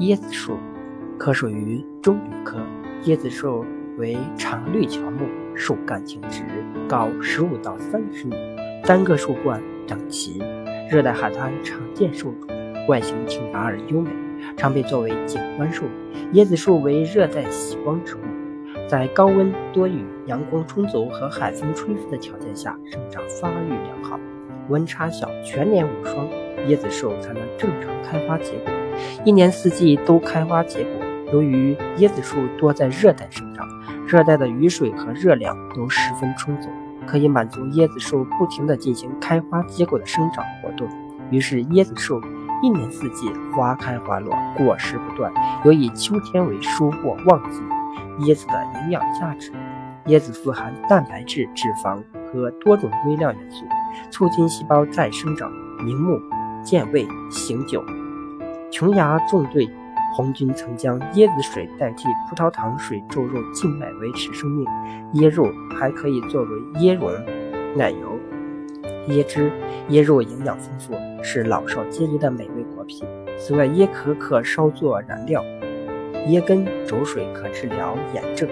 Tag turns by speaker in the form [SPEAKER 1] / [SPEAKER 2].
[SPEAKER 1] 椰子树，科属于棕榈科。椰子树为常绿乔木，树干挺直，高十五到三十米，单个树冠整齐。热带海滩常见树种，外形挺拔而优美，常被作为景观树。椰子树为热带喜光植物，在高温多雨、阳光充足和海风吹拂的条件下生长发育良好。温差小，全年无霜，椰子树才能正常开花结果。一年四季都开花结果。由于椰子树多在热带生长，热带的雨水和热量都十分充足，可以满足椰子树不停地进行开花结果的生长活动。于是，椰子树一年四季花开花落，果实不断，尤以秋天为收获旺季。椰子的营养价值：椰子富含蛋白质、脂肪和多种微量元素，促进细胞再生长、明目、健胃、醒酒。琼崖纵队红军曾将椰子水代替葡萄糖水注入静脉维持生命。椰肉还可以作为椰蓉、奶油、椰汁。椰肉营养丰富，是老少皆宜的美味果品。此外，椰壳可烧作燃料，椰根煮水可治疗炎症。